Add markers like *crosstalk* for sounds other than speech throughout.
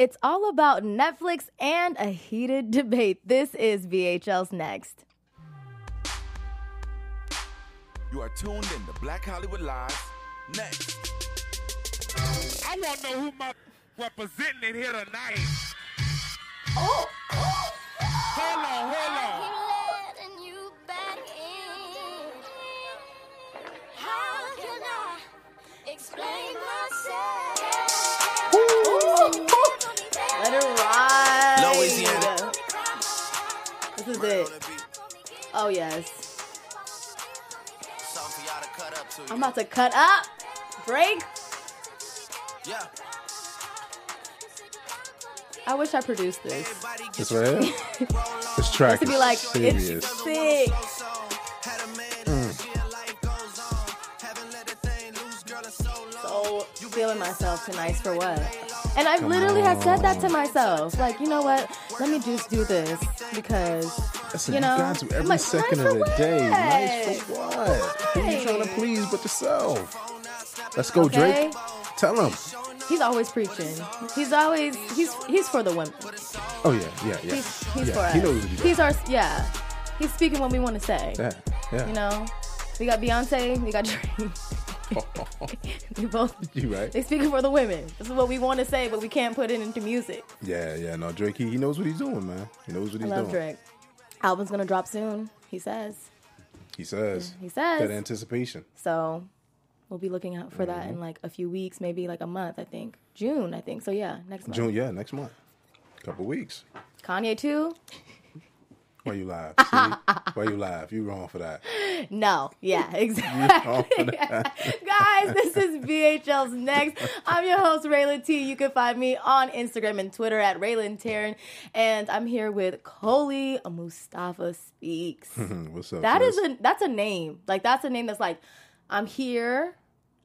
It's all about Netflix and a heated debate. This is BHL's Next. You are tuned in to Black Hollywood Live. Next. I want to know who my representing in here tonight. Oh, Hold on, hold on. letting you back in. Let it ride. Louisiana. This is it. Oh, yes. Something for y'all to cut up to. I'm about to cut up. Drake. Yeah. I wish I produced this. Everybody get This right here? *laughs* This track To be like, serious. it's sick. Had a man mm. life goes on. Haven't let the thing loose, girl, it's so long. So feeling myself tonight for what? And I literally had said that to myself. Like, you know what? Let me just do this because Listen, you you, know, got to every like, second nice of the for day. what? Nice for what? Who you trying to please but yourself? Let's go, Okay. Drake. Tell him. he's always preaching. He's always he's he's for the women. Oh yeah, yeah, yeah. He's he's yeah. for us. He knows what he's He's our yeah. He's speaking what we want to say. Yeah, yeah. You know, we got Beyonce, we got *laughs* Drake. We both *laughs* you right? they speaking for the women. This is what we want to say, but we can't put it into music. Yeah, yeah. No, Drake. He, he knows what he's doing, man. He knows what he's I love doing. Drake. Album's gonna drop soon. He says. He says. He says. That anticipation. So we'll be looking out for that Mm-hmm. in like a few weeks, maybe like a month, I think. June, I think. So yeah, next month. June. Yeah, next month. Couple weeks. Kanye too? Why you laugh? See? *laughs* Why you laugh? You wrong for that. No. Yeah, *laughs* exactly. *laughs* Guys, this is BHL's Next. I'm your host, Raylan T. You can find me on Instagram and Twitter at Raylan Taryn. And I'm here with Coley Mustafa Speaks. What's up? That is a that's a name. Like that's a name that's like, I'm here,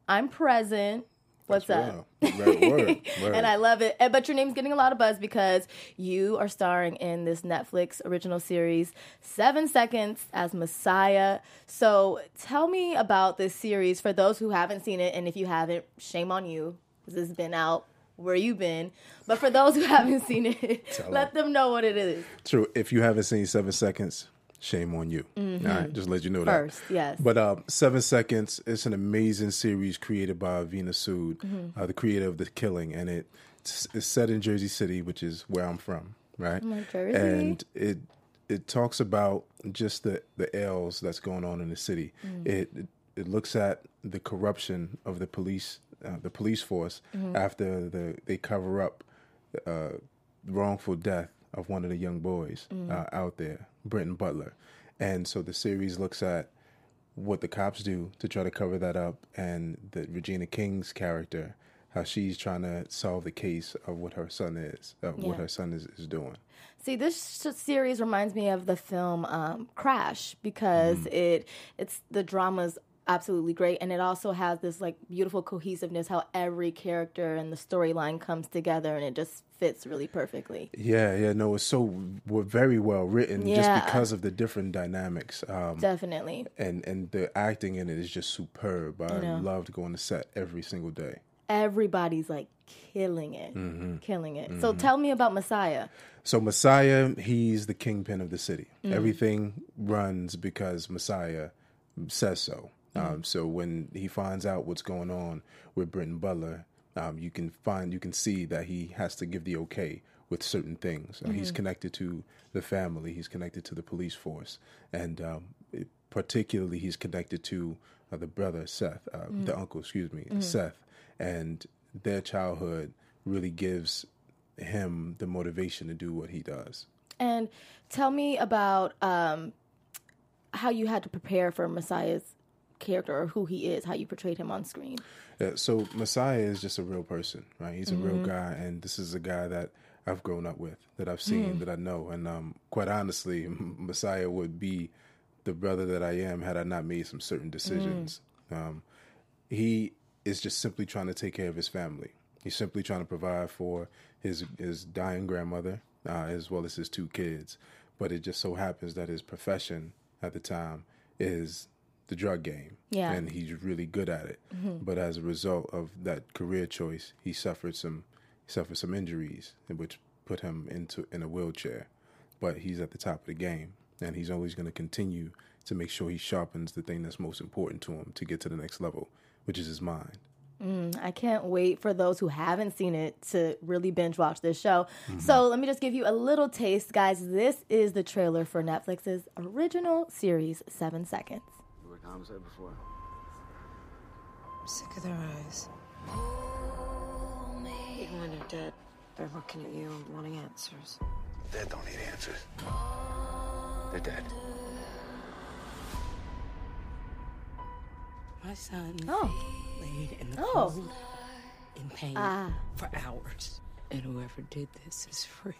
I'm present. What's up? Right, word, *laughs* word. and I love it. Eh, but your name's getting a lot of buzz because you are starring in this Netflix original series, Seven Seconds as Messiah. So tell me about this series for those who haven't seen it. And if you haven't, shame on you. because This has been out where you've been. But for those who *laughs* haven't seen it, let them know what it is. True. If you haven't seen Seven Seconds, shame on you. All right, just let you know Mm-hmm. First, that. yes. But um, Seven Seconds it's an amazing series created by Veena Sud, Mm-hmm. uh, the creator of The Killing, and it it's set in Jersey City, which is where I'm from, right? like Jersey. And it it talks about just the the ills that's going on in the city. Mm. It, it it looks at the corruption of the police, uh, the police force Mm-hmm. after the they cover up uh, wrongful death of one of the young boys Mm. uh, out there, Brenton Butler. And so the series looks at what the cops do to try to cover that up and the Regina King's character, how she's trying to solve the case of what her son is, uh, what her son is, is doing. See, this series reminds me of the film um, Crash because it it's the drama's absolutely great, and it also has this like beautiful cohesiveness. How every character and the storyline comes together, and it just fits really perfectly. Yeah, yeah, no, it's so very well written Yeah. just because of the different dynamics. Um, Definitely, and, and the acting in it is just superb. I know. loved going to set every single day. everybody's like killing it, Mm-hmm. killing it. So tell me about Messiah. So Messiah, he's the kingpin of the city. Mm. Everything runs because Messiah says so. Mm. Um, so when he finds out what's going on with Brenton Butler, um, you can find you can see that he has to give the okay with certain things. Uh, Mm-hmm. He's connected to the family. He's connected to the police force, and um, it- particularly he's connected to uh, the brother Seth, uh, Mm. the uncle, excuse me, Mm-hmm. Seth, and their childhood really gives him the motivation to do what he does. And tell me about um, how you had to prepare for Messiah's character or who he is, how you portrayed him on screen. Yeah, so Messiah is just a real person, right? He's a real guy, and this is a guy that I've grown up with, that I've seen, that I know, and um, quite honestly, *laughs* Messiah would be the brother that I am had I not made some certain decisions. Um, he is just simply trying to take care of his family. He's simply trying to provide for his his dying grandmother uh, as well as his two kids. But it just so happens that his profession at the time is the drug game, Yeah. and he's really good at it. Mm-hmm. But as a result of that career choice, he suffered some He suffered some injuries, which put him into in a wheelchair. But he's at the top of the game, and he's always going to continue to make sure he sharpens the thing that's most important to him to get to the next level, which is his mind. Mm, I can't wait for those who haven't seen it to really binge watch this show. Mm-hmm. So let me just give you a little taste, guys. This is the trailer for Netflix's original series, Seven Seconds. You worked homicide before? I'm sick of their eyes. Even when they're dead, they're looking at you and wanting answers. Dead don't need answers. They're dead. My son Oh, laid in the Oh. cold in pain Ah. for hours. And whoever did this is free.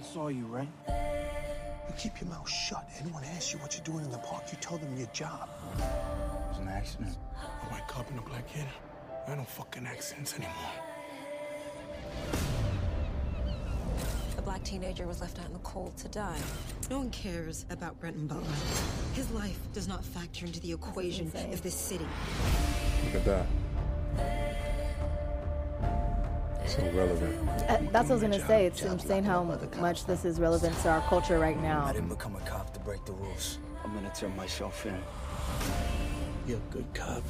No one saw you, right? You keep your mouth shut. Anyone asks you what you're doing in the park, you tell them your job. It was an accident. A white cop and a black kid. I don't fucking accents anymore. A black teenager was left out in the cold to die. No one cares about Brenton Butler. His life does not factor into the equation of this city. Look at that. So relevant. Uh, that's what I was gonna say. It's insane how much this is relevant to our culture right now. I didn't become a cop to break the rules. I'm gonna turn myself in. You're a good cop.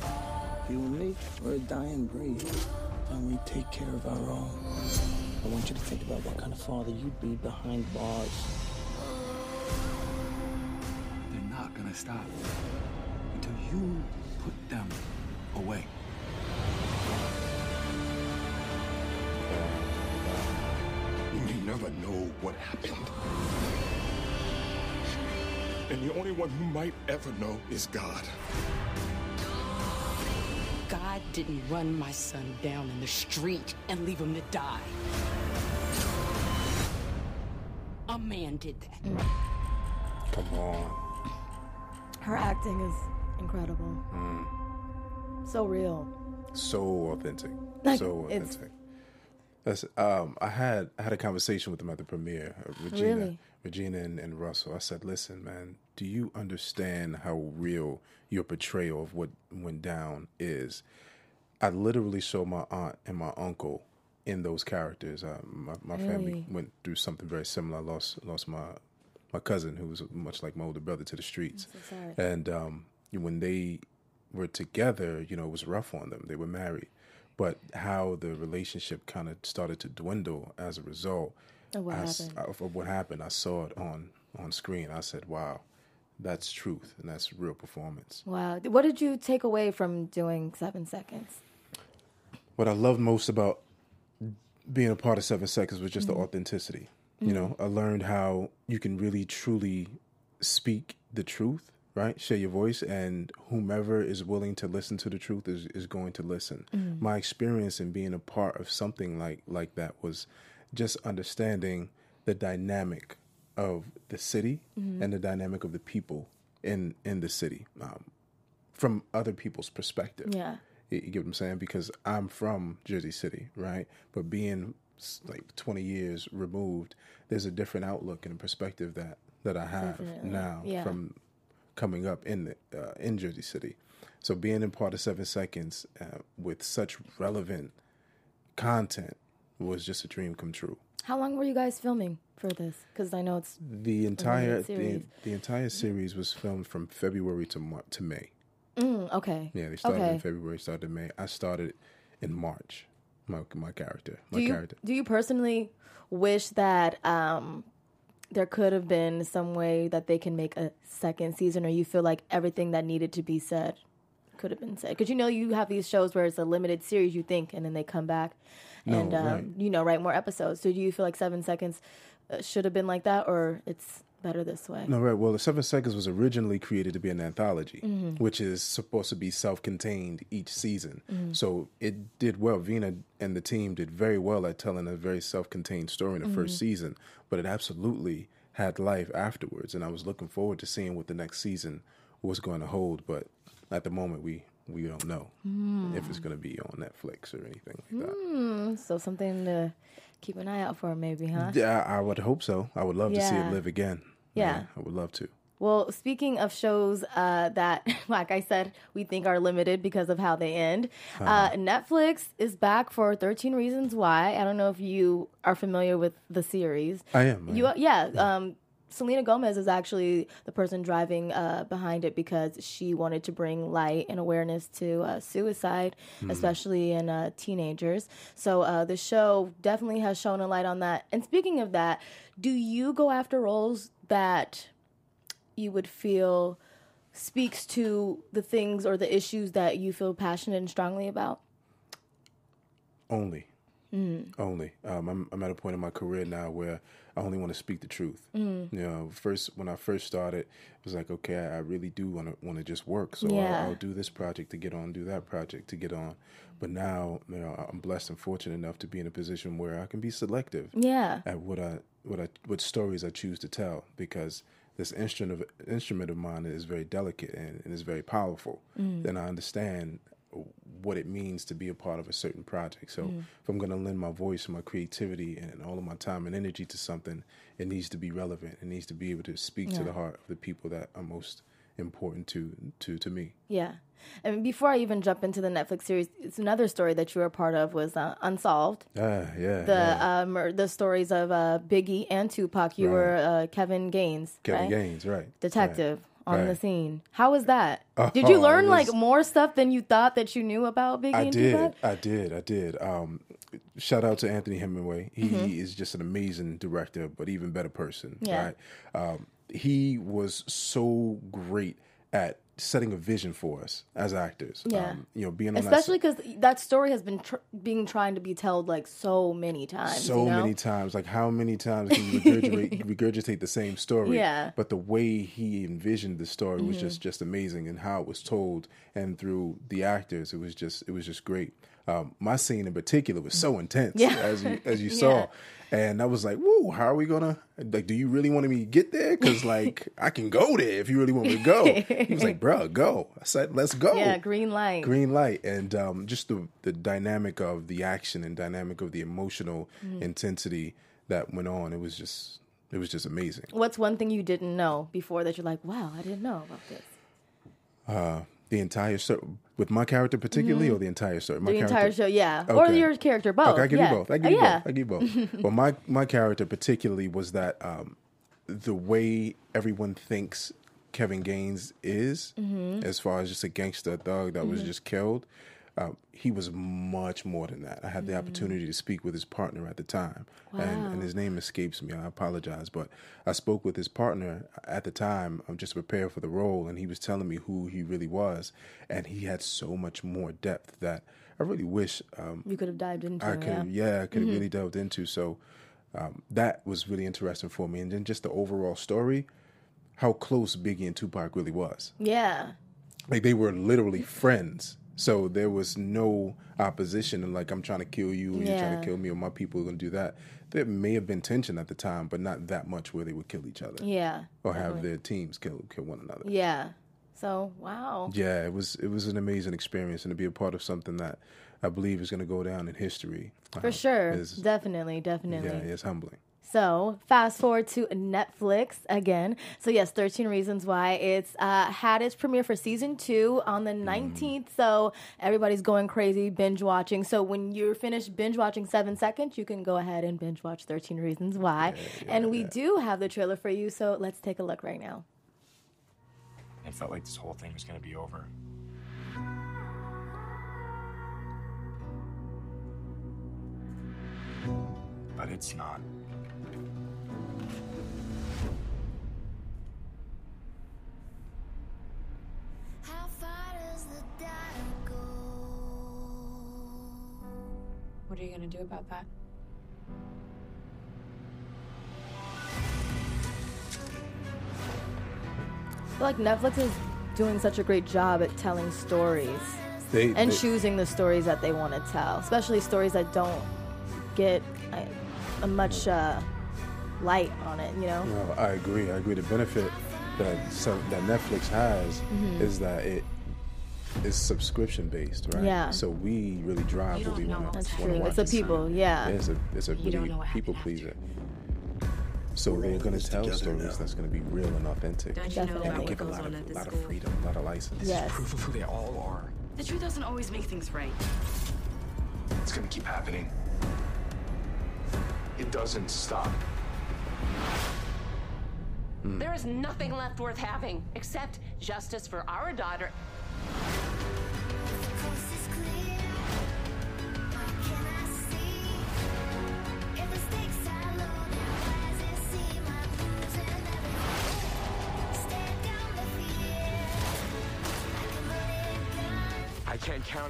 You and me, we're a dying breed. And we take care of our own. I want you to think about what kind of father you'd be behind bars. They're not gonna stop until you put them away. Never know what happened. And the only one who might ever know is God. God didn't run my son down in the street and leave him to die. A man did that. Come on. Her acting is incredible. Mm. So real. so authentic, Like, so it's- authentic. That's um. I had I had a conversation with them at the premiere, uh, Regina, Really? Regina and, and Russell. I said, "Listen, man, do you understand how real your portrayal of what went down is?" I literally saw my aunt and my uncle in those characters. Uh, my my family went through something very similar. I lost lost my my cousin, who was much like my older brother, to the streets. so. And um, when they were together, you know, it was rough on them. They were married, but how the relationship kind of started to dwindle as a result Of what I happened. of what happened. I saw it on on screen. I said, "Wow, that's truth, and that's real performance." Wow. What did you take away from doing Seven Seconds? what I loved most about being a part of Seven Seconds was just Mm-hmm. the authenticity. You know, I learned how you can really truly speak the truth, right? Share your voice, and whomever is willing to listen to the truth is, is going to listen. Mm-hmm. My experience in being a part of something like like that was just understanding the dynamic of the city Mm-hmm. and the dynamic of the people in in the city um, from other people's perspective. Yeah. You you get what I'm saying? Because I'm from Jersey City, right? But being like 20 years removed, there's a different outlook and perspective that that I have Definitely. now Yeah. from coming up in the, uh, in Jersey City. So being in part of Seven Seconds uh, with such relevant content was just a dream come true. How long were you guys filming for this? Because I know it's The entire the, the entire series was filmed from February to Mar- to May. mm, okay. Yeah, they started okay. in February, started in May. I started in March. My my character, my do you character. do you personally wish that um, there could have been some way that they can make a second season, or you feel like everything that needed to be said could have been said? Because you know you have these shows where it's a limited series, you think, and then they come back and No, um, right. you know write more episodes. So do you feel like Seven Seconds uh, should have been like that, or it's better this way? No, right. Well, the Seven Seconds was originally created to be an anthology, Mm-hmm. which is supposed to be self-contained each season. Mm-hmm. So it did well. Veena and the team did very well at telling a very self-contained story in the first Mm-hmm. season, but it absolutely had life afterwards. And I was looking forward to seeing what the next season was going to hold. But at the moment, we we don't know Mm. if it's going to be on Netflix or anything like that. So something to keep an eye out for, maybe, huh? Yeah, I would hope so. I would love to see it live again. Yeah. I would love to. Well, speaking of shows uh, that, *laughs* like I said, we think are limited because of how they end, uh Uh-huh. Netflix is back for 13 Reasons Why. I don't know if you are familiar with the series. I am. I You, am. yeah. Um, Selena Gomez is actually the person driving uh, behind it because she wanted to bring light and awareness to uh, suicide, Hmm. especially in uh, teenagers. So uh, the show definitely has shown a light on that. And speaking of that, do you go after roles that you would feel speaks to the things or the issues that you feel passionate and strongly about? Only. Mm. Only. Um, I'm, I'm at a point in my career now where I only want to speak the truth. Mm. You know, first when I first started, it was like, okay, I, really do want to want to just work, so Yeah. I'll, I'll do this project to get on, do that project to get on. But now, you know, I'm blessed and fortunate enough to be in a position where I can be selective Yeah. at what I what I what stories I choose to tell because this instrument of instrument of mine is very delicate and, and is very powerful. Mm. And I understand what it means to be a part of a certain project. So if I'm going to lend my voice, my creativity, and all of my time and energy to something, it needs to be relevant. It needs to be able to speak to the heart of the people that are most important to to to me. Yeah. And before I even jump into the Netflix series, it's another story that you were a part of was uh, Unsolved. Ah, yeah. The yeah. uh, mur- the stories of uh, Biggie and Tupac. You Right. were uh, Kevin Gaines, Kevin right? Gaines, right? detective on the scene. How was that? Oh, did you it learn like more stuff than you thought that you knew about Biggie I did. Tupac? I did. I did. Um, shout out to Anthony Hemingway. He Mm-hmm. is just an amazing director, but even better person. Yeah. Right. Um, he was so great at setting a vision for us as actors. Yeah. Um, you know, being on Especially that because that story has been tr- being trying to be told like so many times. so you know? many times. Like how many times can you regurgitate, *laughs* regurgitate the same story? Yeah. Mm-hmm. But the way he envisioned the story was just just amazing, and how it was told, and through the actors, it was just it was just great. Um, my scene in particular was so intense, Yeah. as you as you *laughs* Yeah. saw, and I was like, "Whoa, how are we gonna like? Do you really want me to get there? Because like I can go there if you really want me to go." he was like, "Bruh, go." I said, "Let's go." Yeah, green light. green light and um, just the the dynamic of the action and dynamic of the emotional Mm. intensity that went on it was just it was just amazing What's one thing you didn't know before that you're like, wow, I didn't know about this? the entire story with my character particularly or the entire story my Mm-hmm. The entire character show, yeah, or your character both. okay i give yeah. you both i give Uh, you yeah. both i give you both *laughs* well my my character particularly was that um, the way everyone thinks Kevin Gaines is, Mm-hmm. as far as just a gangster thug that was just killed, um, he was much more than that. I had the opportunity to speak with his partner at the time, and, and his name escapes me. I apologize, but I spoke with his partner at the time. I'm just prepared for the role, and he was telling me who he really was, and he had so much more depth that I really wish um, You could have dived into. I could, yeah. yeah, I could have really delved into. So um, that was really interesting for me, and then just the overall story, how close Biggie and Tupac really was. Yeah. Like they were literally friends. So there was no opposition and like I'm trying to kill you, and you're trying to kill me, or my people are gonna do that. There may have been tension at the time, but not that much where they would kill each other Yeah. or have their teams kill kill one another. Yeah. So wow. Yeah, it was it was an amazing experience, and to be a part of something that I believe is going to go down in history For uh, sure. is definitely, definitely. yeah, it's humbling. So, fast forward to Netflix again. So, yes, 13 Reasons Why. It's uh, had its premiere for season two on the 19th. So, everybody's going crazy binge watching. So, when you're finished binge watching seven seconds, you can go ahead and binge watch 13 Reasons Why. and we do have the trailer for you. So, let's take a look right now. It felt like this whole thing was going to be over. But it's not. What are you going to do about that? I feel like Netflix is doing such a great job at telling stories They, and they- choosing the stories that they want to tell, especially stories that don't get uh, a much uh, light on it, you know? No, I agree. I agree. The benefit that some, that Netflix has Mm-hmm. is that it is subscription based, right? Yeah. So we really drive what we want. That's true. It's a people, yeah. It's a it's a You really people pleaser. So We're they're going to tell stories now. that's going to be real and authentic. Don't you know Definitely. about what Give a lot on of, at this lot of freedom, a lot of license. Yes. Proof of who they all are. The truth doesn't always make things right. It's gonna keep happening. It doesn't stop. There is nothing left worth having except justice for our daughter.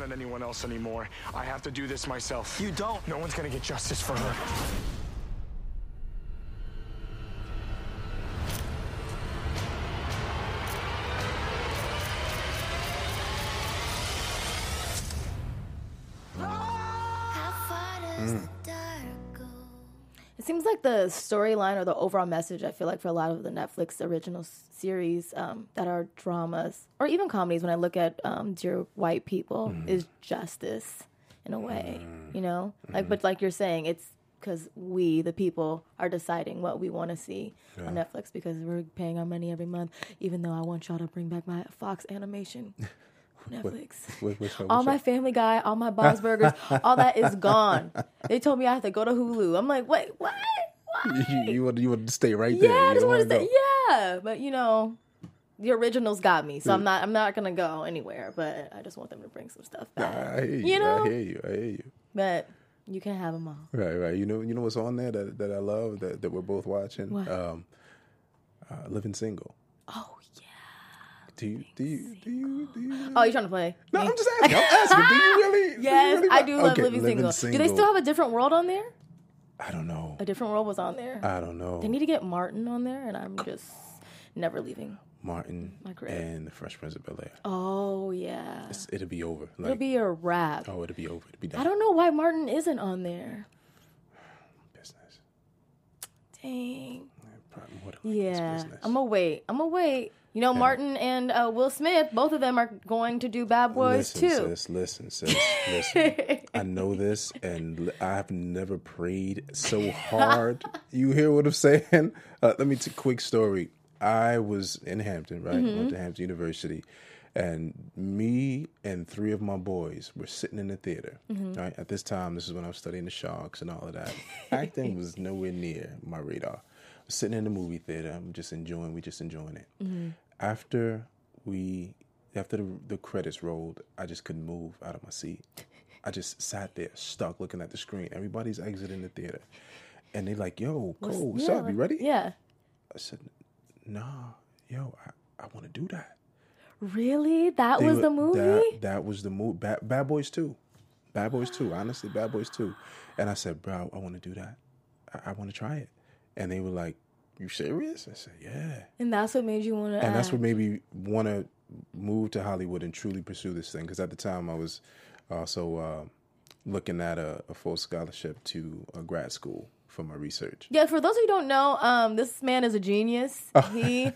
Count on anyone else anymore. I have to do this myself. You don't. No one's gonna get justice for her. Storyline or the overall message, I feel like for a lot of the Netflix original s- series um, that are dramas or even comedies, when I look at um, Dear White People, Mm-hmm. is justice in a way, you know? Like, Mm-hmm. but like you're saying, it's because we, the people, are deciding what we want to see on Netflix because we're paying our money every month, even though I want y'all to bring back my Fox animation. *laughs* on Netflix. Which- which one- all my? Family Guy, all my Bob's Burgers, all that is *laughs* gone. They told me I have to go to Hulu. I'm like, wait, what? You, you want you want to stay right there. Yeah, I just want to go. yeah, but you know, the originals got me, so I'm not, I'm not gonna go anywhere. But I just want them to bring some stuff Nah, back. I hear you. You know? I hear you. I hear you. But you can have them all. Right, right. You know, you know what's on there that, that I love that, that we're both watching. What? Um, uh, Living Single. Oh yeah. Do you do you do you do you? Oh, you trying to play? No, me? I'm just asking. I'm asking. Do you *laughs* really? do you Yes, really I do love Okay, Living, Single. Do they still have a different world on there? I don't know. A different world was on there. I don't know. They need to get Martin on there, and I'm just never leaving. Martin My and the Fresh Prince of Bel Air. Oh yeah, It's- It'll be over. it'll be a wrap. oh, it'll be over. It'll be done. I don't know why Martin isn't on there. Business. Dang. Probably more than likely it's Yeah. I'm gonna wait. I'm gonna wait. You know, Martin and uh, Will Smith, both of them are going to do Bad Boys listen, too. Sis, listen, sis, listen. *laughs* I know this, and I've never prayed so hard. you hear what I'm saying? Uh, let me t- quick story. I was in Hampton, right? Mm-hmm. Went to Hampton University, and me and three of my boys were sitting in the theater. Mm-hmm. Right at this time, this is when I was studying the Sharks and all of that. Acting was nowhere near my radar. Sitting in the movie theater, I'm just enjoying. We just enjoying it. Mm-hmm. After we, after the, the credits rolled, I just couldn't move out of my seat. I just sat there, stuck, looking at the screen. Everybody's exiting the theater, and they're like, "Yo, Cole, what's yeah, up? You ready?" Yeah. I said, "Nah, yo, I, I want to do that." Really? That They was were- the movie? That, that was the movie. Bad, Bad Boys Two, Bad Boys Two. Honestly, Bad Boys Two. And I said, "Bro, I want to do that. I, I want to try it." And they were like, "You serious?" I said, "Yeah." and that's what made you want to. and that's what made me want to move to Hollywood and truly pursue this thing. Because at the time, I was also uh, looking at a, a full scholarship to a grad school for my research. Yeah, for those who don't know, um, this man is a genius. *laughs* He,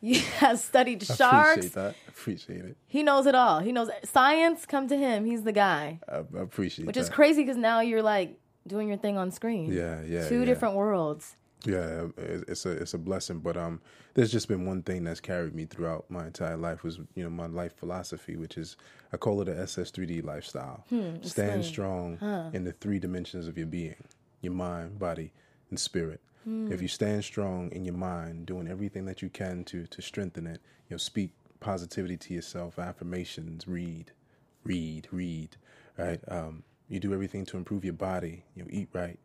he has studied I sharks. appreciate that. I appreciate it. He knows it all. He knows science. Come to him. He's the guy. I, I appreciate Which that. is crazy because now you're like doing your thing on screen. Yeah, yeah, Two yeah. different worlds. Yeah, it's a it's a blessing. But um, there's just been one thing that's carried me throughout my entire life was you know my life philosophy, which is I call it a SS3D lifestyle. Hmm, Stand strong in the three dimensions of your being: your mind, body, and spirit. Hmm. If you stand strong in your mind, doing everything that you can to to strengthen it, you know, speak positivity to yourself, affirmations, read, read, read, right? Um, you do everything to improve your body. You know, eat right,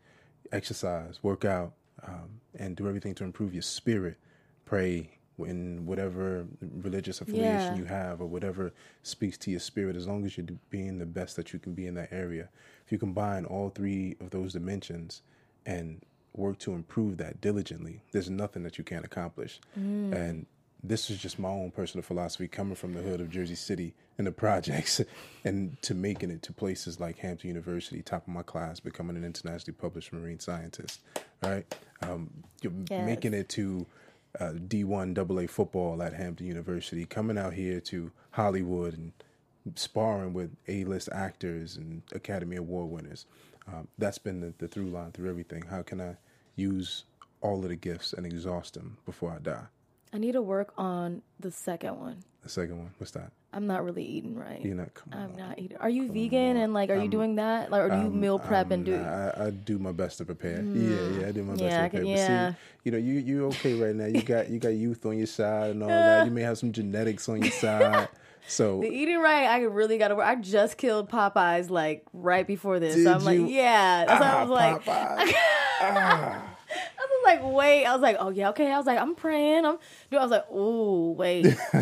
exercise, work out, um, and do everything to improve your spirit. Pray in whatever religious affiliation Yeah. you have, or whatever speaks to your spirit. As long as you're being the best that you can be in that area, if you combine all three of those dimensions and work to improve that diligently, there's nothing that you can't accomplish. And this is just my own personal philosophy coming from the hood of Jersey City and the *laughs* projects and to making it to places like Hampton University, top of my class, becoming an internationally published marine scientist, right? Um, Yes. making it to uh, D1 AA football at Hampton University, coming out here to Hollywood and sparring with A-list actors and Academy Award winners. Um, that's been the, the through line through everything. How can I use all of the gifts and exhaust them before I die. I need to work on the second one. The second one, what's that? I'm not really eating right. You're not. Come I'm not eating. Are you vegan and like, are you doing that? Like, or do you meal prep and do? I, I do my best to prepare. Yeah, yeah, I do my best Yeah, to can- prepare. yeah. But see, you know, you you okay right now. You got you got youth on your side and all *laughs* that. You may have some genetics on your side. So *laughs* The eating right, I really got to work. I just killed Popeyes like right before this. So I'm like, yeah. That's why I Ah, was like, Popeyes. *laughs* Ah. Like, wait. I was like, oh yeah, okay. I was like, I'm praying. I'm. Dude, I was like, oh wait. *laughs*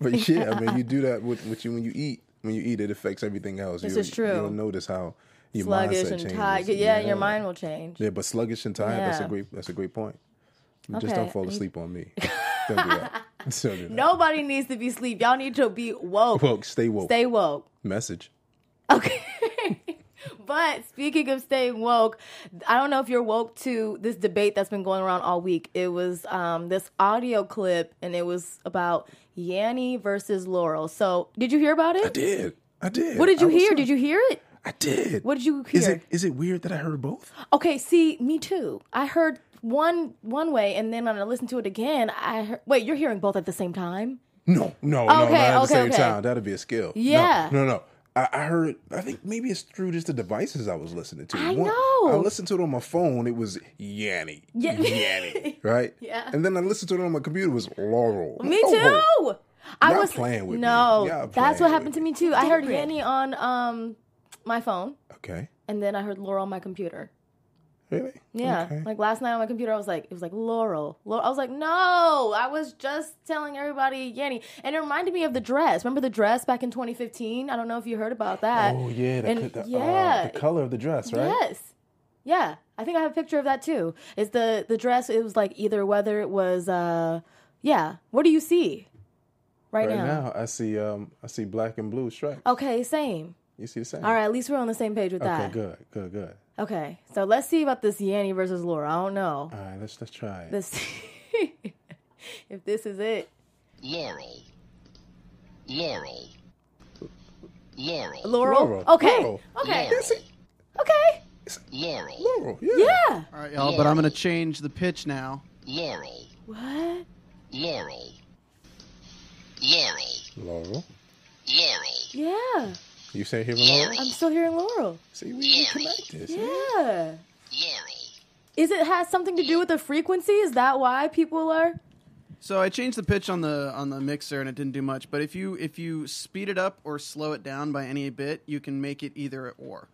but yeah, I mean, you do that with, with you when you eat. When you eat, it affects everything else. This you, is true. You'll notice how your Sluggish mindset and changes. tired. Yeah, your mind will change. Yeah, but sluggish and tired. That's a great. That's a great point. Just don't fall asleep on me. *laughs* don't do that. *laughs* That. Nobody needs to be asleep. Y'all need to be woke. Woke, stay woke. Stay woke. Message. But speaking of staying woke, I don't know if you're woke to this debate that's been going around all week. It was um, this audio clip, and it was about Yanni versus Laurel. So, did you hear about it? I did. I did. What did you I hear? Did you hear it? I did. What did you hear? Is it is it weird that I heard both? Okay, see, me too. I heard one one way, and then when I listened to it again, I heard. Wait, you're hearing both at the same time? No, no, no, not Okay, at the same okay. time. That'd be a skill. No, Yeah. No, no. I, I heard. I think maybe it's through just the devices I was listening to. I One- know. I listened to it on my phone. It was Yanni. Yeah. Yanni. *laughs* Right. Yeah. And then I listened to it on my computer. It was Laurel. Me Oh, too. I Y'all was playing with me. no. Y'all That's what with happened to me too. I heard Stupid. Yanni on um my phone, Okay. and then I heard Laurel on my computer. Really? Yeah, Okay. like last night on my computer, I was like, it was like Laurel. Laurel. I was like, no, I was just telling everybody Yanni, and it reminded me of the dress. Remember the dress back in 2015? I don't know if you heard about that. Oh yeah. The, and the, uh, yeah, the color of the dress, right? Yes. Yeah. I think I have a picture of that too. It's the the dress it was like either whether it was uh yeah. What do you see? Right, Right now. now, I see um I see black and blue stripes. Okay, same. You see the same? All right, at least we're on the same page with Okay, that. good, good, good. Okay. So let's see about this Yanni versus Laura. I don't know. All right, let's let's try it. Let's *laughs* if this is it. Laurel. Laurel. Laurel. Laurel? Laurel. Okay. Laurel. Okay. Laurel. Okay. Laurel. Laurel. Yeah. Yeah. All right, y'all, but I'm gonna change the pitch now. Laurel. What? Laurel. Laurel. Laurel. Laurel. Yeah. You say hearing Laurel? I'm still hearing Laurel. See, we, we connected. see? Yeah. Is it has something to do with the frequency? Is that why people are So I changed the pitch on the on the mixer and it didn't do much. But if you if you speed it up or slow it down by any bit, you can make it either or.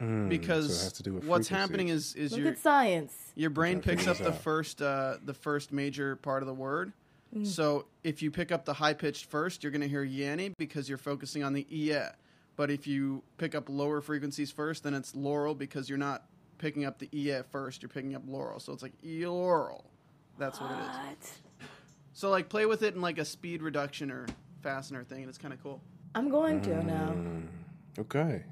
Mm, Because so it has to do with what's happening is is Look your at science. your brain picks up the out. first uh, the first major part of the word. Mm. So if you pick up the high pitched first, you're going to hear yanny because you're focusing on the yeah. But if you pick up lower frequencies first, then it's laurel because you're not picking up the e at first. You're picking up laurel, so it's like e laurel. That's what, it is. So like play with it in like a speed reduction or fastener thing, and it's kind of cool. I'm going to now. Mm, Okay.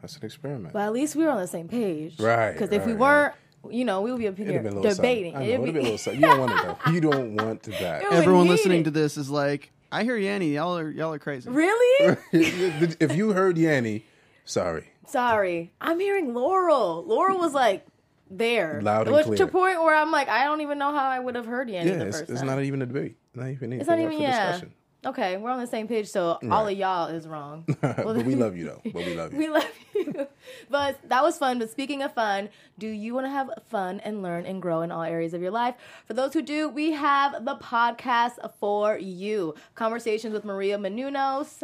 That's an experiment. But at least we were on the same page. Right, Because if we weren't, you know, we would be up here have been a little debating. something. I know, It'd it'd be a little something. You don't want it though. You don't want that. It Everyone listening it. to this is like, I hear Yanny. Y'all are y'all are crazy. Really? *laughs* if you heard Yanni, sorry. Sorry. I'm hearing Laurel. Laurel was like there. Loud and Which clear. to a point where I'm like, I don't even know how I would have heard Yanni yeah, the it's, first it's time. not even a debate. Not even anything it's not even for yeah. discussion. Okay, we're on the same page, so all of y'all is wrong. *laughs* but we love you though. But we love you. We love you. *laughs* but that was fun. But speaking of fun, do you want to have fun and learn and grow in all areas of your life? For those who do, we have the podcast for you. Conversations with Maria Menounos.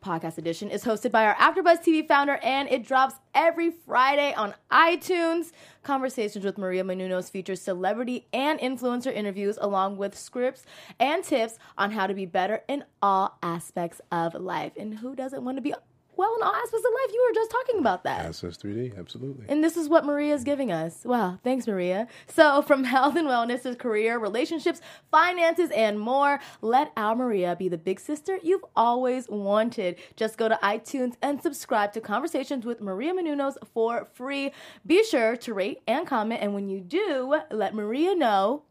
Podcast edition is hosted by our AfterBuzz TV founder, and it drops every Friday on iTunes. Conversations with Maria Menounos features celebrity and influencer interviews, along with scripts and tips on how to be better in all aspects of life. And who doesn't want to be well in all aspects of life? You were just talking about that. SS3D, absolutely. And this is what Maria is giving us. Wow, thanks, Maria. So, *laughs* from health and wellness to career, relationships, finances, and more, let our Maria be the big sister you've always wanted. Just go to iTunes and subscribe to Conversations with Maria Menounos for free. Be sure to rate and comment, and when you do, let Maria know,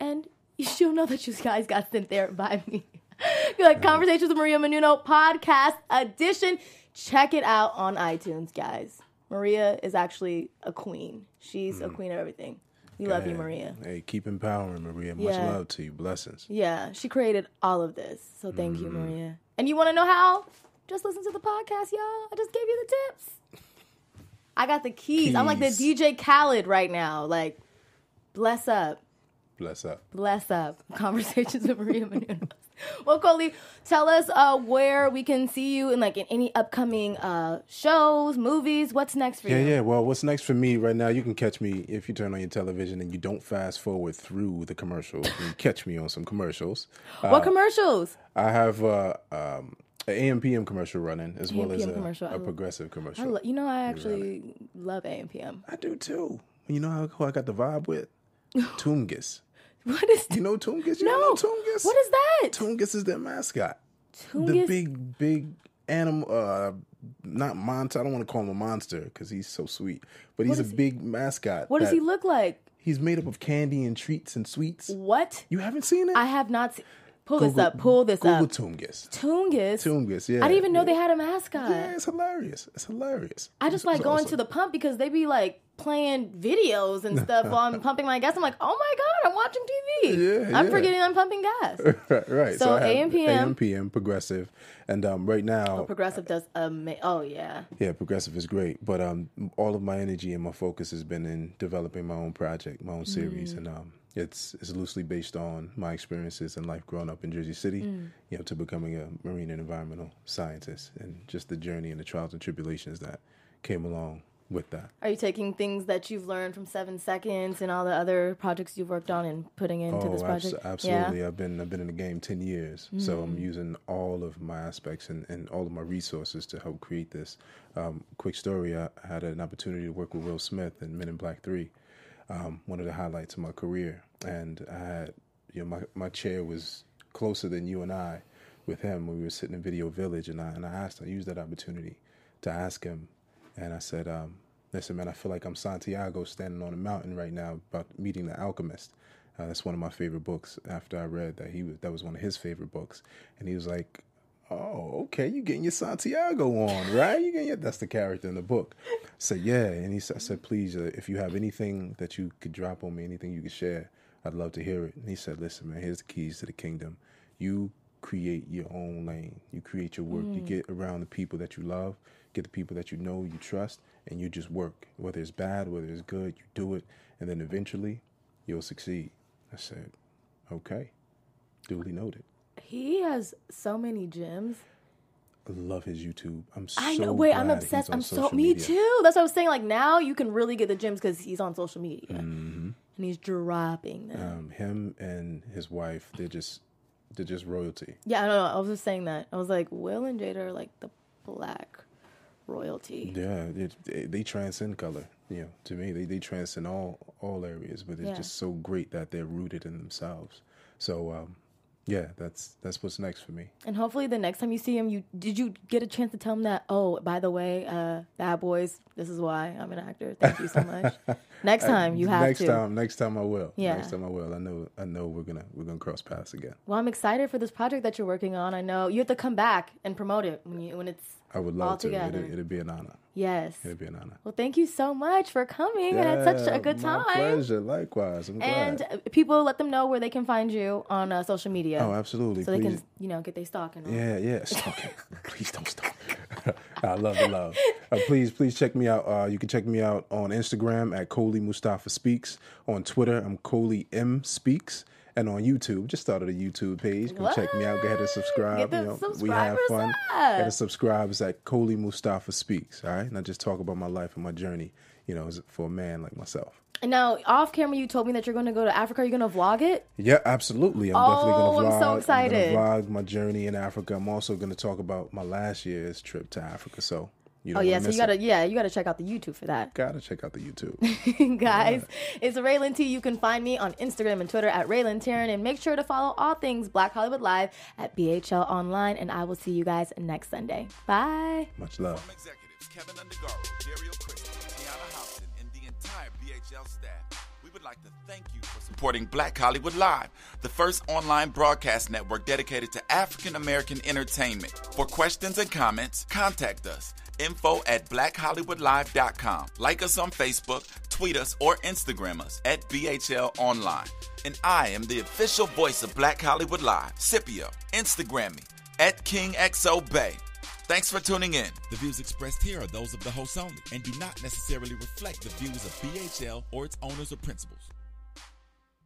and *laughs* she'll know that you guys got sent there by me. You're like Conversations with Maria Menouno podcast edition. Check it out on iTunes, guys. Maria is actually a queen. She's a hmm. queen of everything. We love you, Maria. Hey, keep empowering, Maria. Much Yeah. love to you. Blessings. Yeah, she created all of this. So thank you, mm-hmm. Maria. And you want to know how? Just listen to the podcast, y'all. I just gave you the tips. I got the keys. I'm like the DJ Khaled right now. Like, bless up. Bless up. Bless up. Conversations with Maria Menounos. *laughs* Well, Coley, tell us uh, where we can see you in like in any upcoming uh, shows, movies. What's next for Yeah, you? yeah. Yeah. Well, what's next for me right now? You can catch me if you turn on your television and you don't fast forward through the commercials. You can catch me on some commercials. *gasps* What Uh, commercials? I have uh, um, an AMPM commercial running as well as a, commercial. A progressive I commercial. lo- you know, I actually love AMPM. I do too. You know how, who I got the vibe with? *laughs* Toomgis. *laughs* What is You know Toomgis? You No. know Toomgis? What is that? Toomgis is their mascot. Tungus? The big, big animal. Uh, not monster. I don't want to call him a monster because he's so sweet. But he's a he- big mascot. What does he look like? He's made up of candy and treats and sweets. What? You haven't seen it? I have not seen. Pull this Google- up. Pull this Google up. Toomgis. Toongus. Toomgis, yeah. I didn't even know yeah. they had a mascot. Yeah, it's hilarious. It's hilarious. I just It's- like going awesome. to the pump because they be like playing videos and *laughs* stuff while I'm pumping my gas. I'm like, oh my god, I'm watching TV. Yeah, I'm yeah. forgetting I'm pumping gas. *laughs* right, right. So I have AM/PM. AM/PM, progressive, and um, right now, Oh, Progressive does ama- Oh yeah. yeah, progressive is great. But um, all of my energy and my focus has been in developing my own project, my own series, Mm. and um, it's it's loosely based on my experiences in life growing up in Jersey City, Mm. you know, to becoming a marine and environmental scientist, and just the journey and the trials and tribulations that came along with that. Are you taking things that you've learned from Seven Seconds and all the other projects you've worked on and putting into this Oh, abs- project? absolutely. Yeah. I've been I've been in the game ten years, so I'm Mm. using all of my aspects and, and all of my resources to help create this. Um, quick story: I had an opportunity to work with Will Smith in Men in Black Three, um, one of the highlights of my career, and I had you know my my chair was closer than you and I with him when we were sitting in Video Village, and I and I asked I used that opportunity to ask him, and I said. Um, Listen, man, I feel like I'm Santiago standing on a mountain right now about meeting the alchemist. Uh, that's one of my favorite books. After I read that, he was, that was one of his favorite books, and he was like, "Oh, okay, you getting your Santiago on, right? You getting your, that's the character in the book." I said, "Yeah," and he said, I said, "Please, uh, if you have anything that you could drop on me, anything you could share, I'd love to hear it." And he said, "Listen, man, here's the keys to the kingdom. You create your own lane. You create your work. You Mm. get around the people that you love, get the people that you know, you trust, and you just work. Whether it's bad, whether it's good, you do it, and then eventually you'll succeed. I said, okay, duly noted. He has so many gems. I love his YouTube. I'm so I know. Wait, I'm obsessed. I'm so me media. too. That's what I was saying. Like now, you can really get the gems because he's on social media Mhm. and he's dropping them. Um, him and his wife, they're just they're just royalty. yeah, I know. I was just saying that. I was like, Will and Jada are like the black royalty. Yeah, it, they, transcend color. You know, to me, they, they transcend all all areas, but it's Yeah. just so great that they're rooted in themselves. So, um, yeah, that's that's what's next for me. And hopefully, the next time you see him, you did you get a chance to tell him that? Oh, by the way, uh, Bad Boys. This is why I'm an actor. Thank you so *laughs* much. next time you have next to. time, next time I will. Yeah. next time I will. I know, I know we're gonna we're gonna cross paths again. Well, I'm excited for this project that you're working on. I know you have to come back and promote it when you when it's I would love to. It'd, it'd be an honor. yes. It'd be an honor. Well, thank you so much for coming. I had such a Yeah, good My time. pleasure. Likewise. I'm And glad. uh, people, let them know where they can find you on uh, social media. Oh, absolutely. So they can, you know, get their stock and all. Yeah, yes. *laughs* Okay, please don't stop. *laughs* I love the love. Uh, please, please check me out. Uh, you can check me out on Instagram at Coley Mustafa Speaks. On Twitter, I'm Coley M Speaks. And on YouTube, just started a YouTube page. Go check me out. Go ahead and subscribe. You know, we have fun. up. Get the subscribers at Coley Mustafa Speaks. All right, and I just talk about my life and my journey. You know, for a man like myself. And now, off camera, you told me that you're going to go to Africa. Are you going to vlog it? Yeah, absolutely. I'm Oh, definitely I'm so excited. I'm going to vlog my journey in Africa. I'm also going to talk about my last year's trip to Africa. So, you oh don't yeah, so you gotta it. yeah, you gotta check out the YouTube for that. Gotta check out the YouTube. *laughs* Guys, it's Raylan T. You can find me on Instagram and Twitter at Raylan Taryn, and make sure to follow all things Black Hollywood Live at BHL Online. And I will see you guys next Sunday. Bye. Much love. Executives Kevin Undergaro, Dario Christie, Tiana Hobson, and the entire BHL staff. We would like to thank you for supporting Black Hollywood Live, the first online broadcast network dedicated to African American entertainment. For questions and comments, contact us info at blackhollywoodlive.com. Like us on Facebook, tweet us, or Instagram us at BHL Online. And I am the official voice of Black Hollywood Live, Scipio. Instagram me at KingXOBay. Thanks for tuning in. The views expressed here are those of the hosts only and do not necessarily reflect the views of BHL or its owners or principals.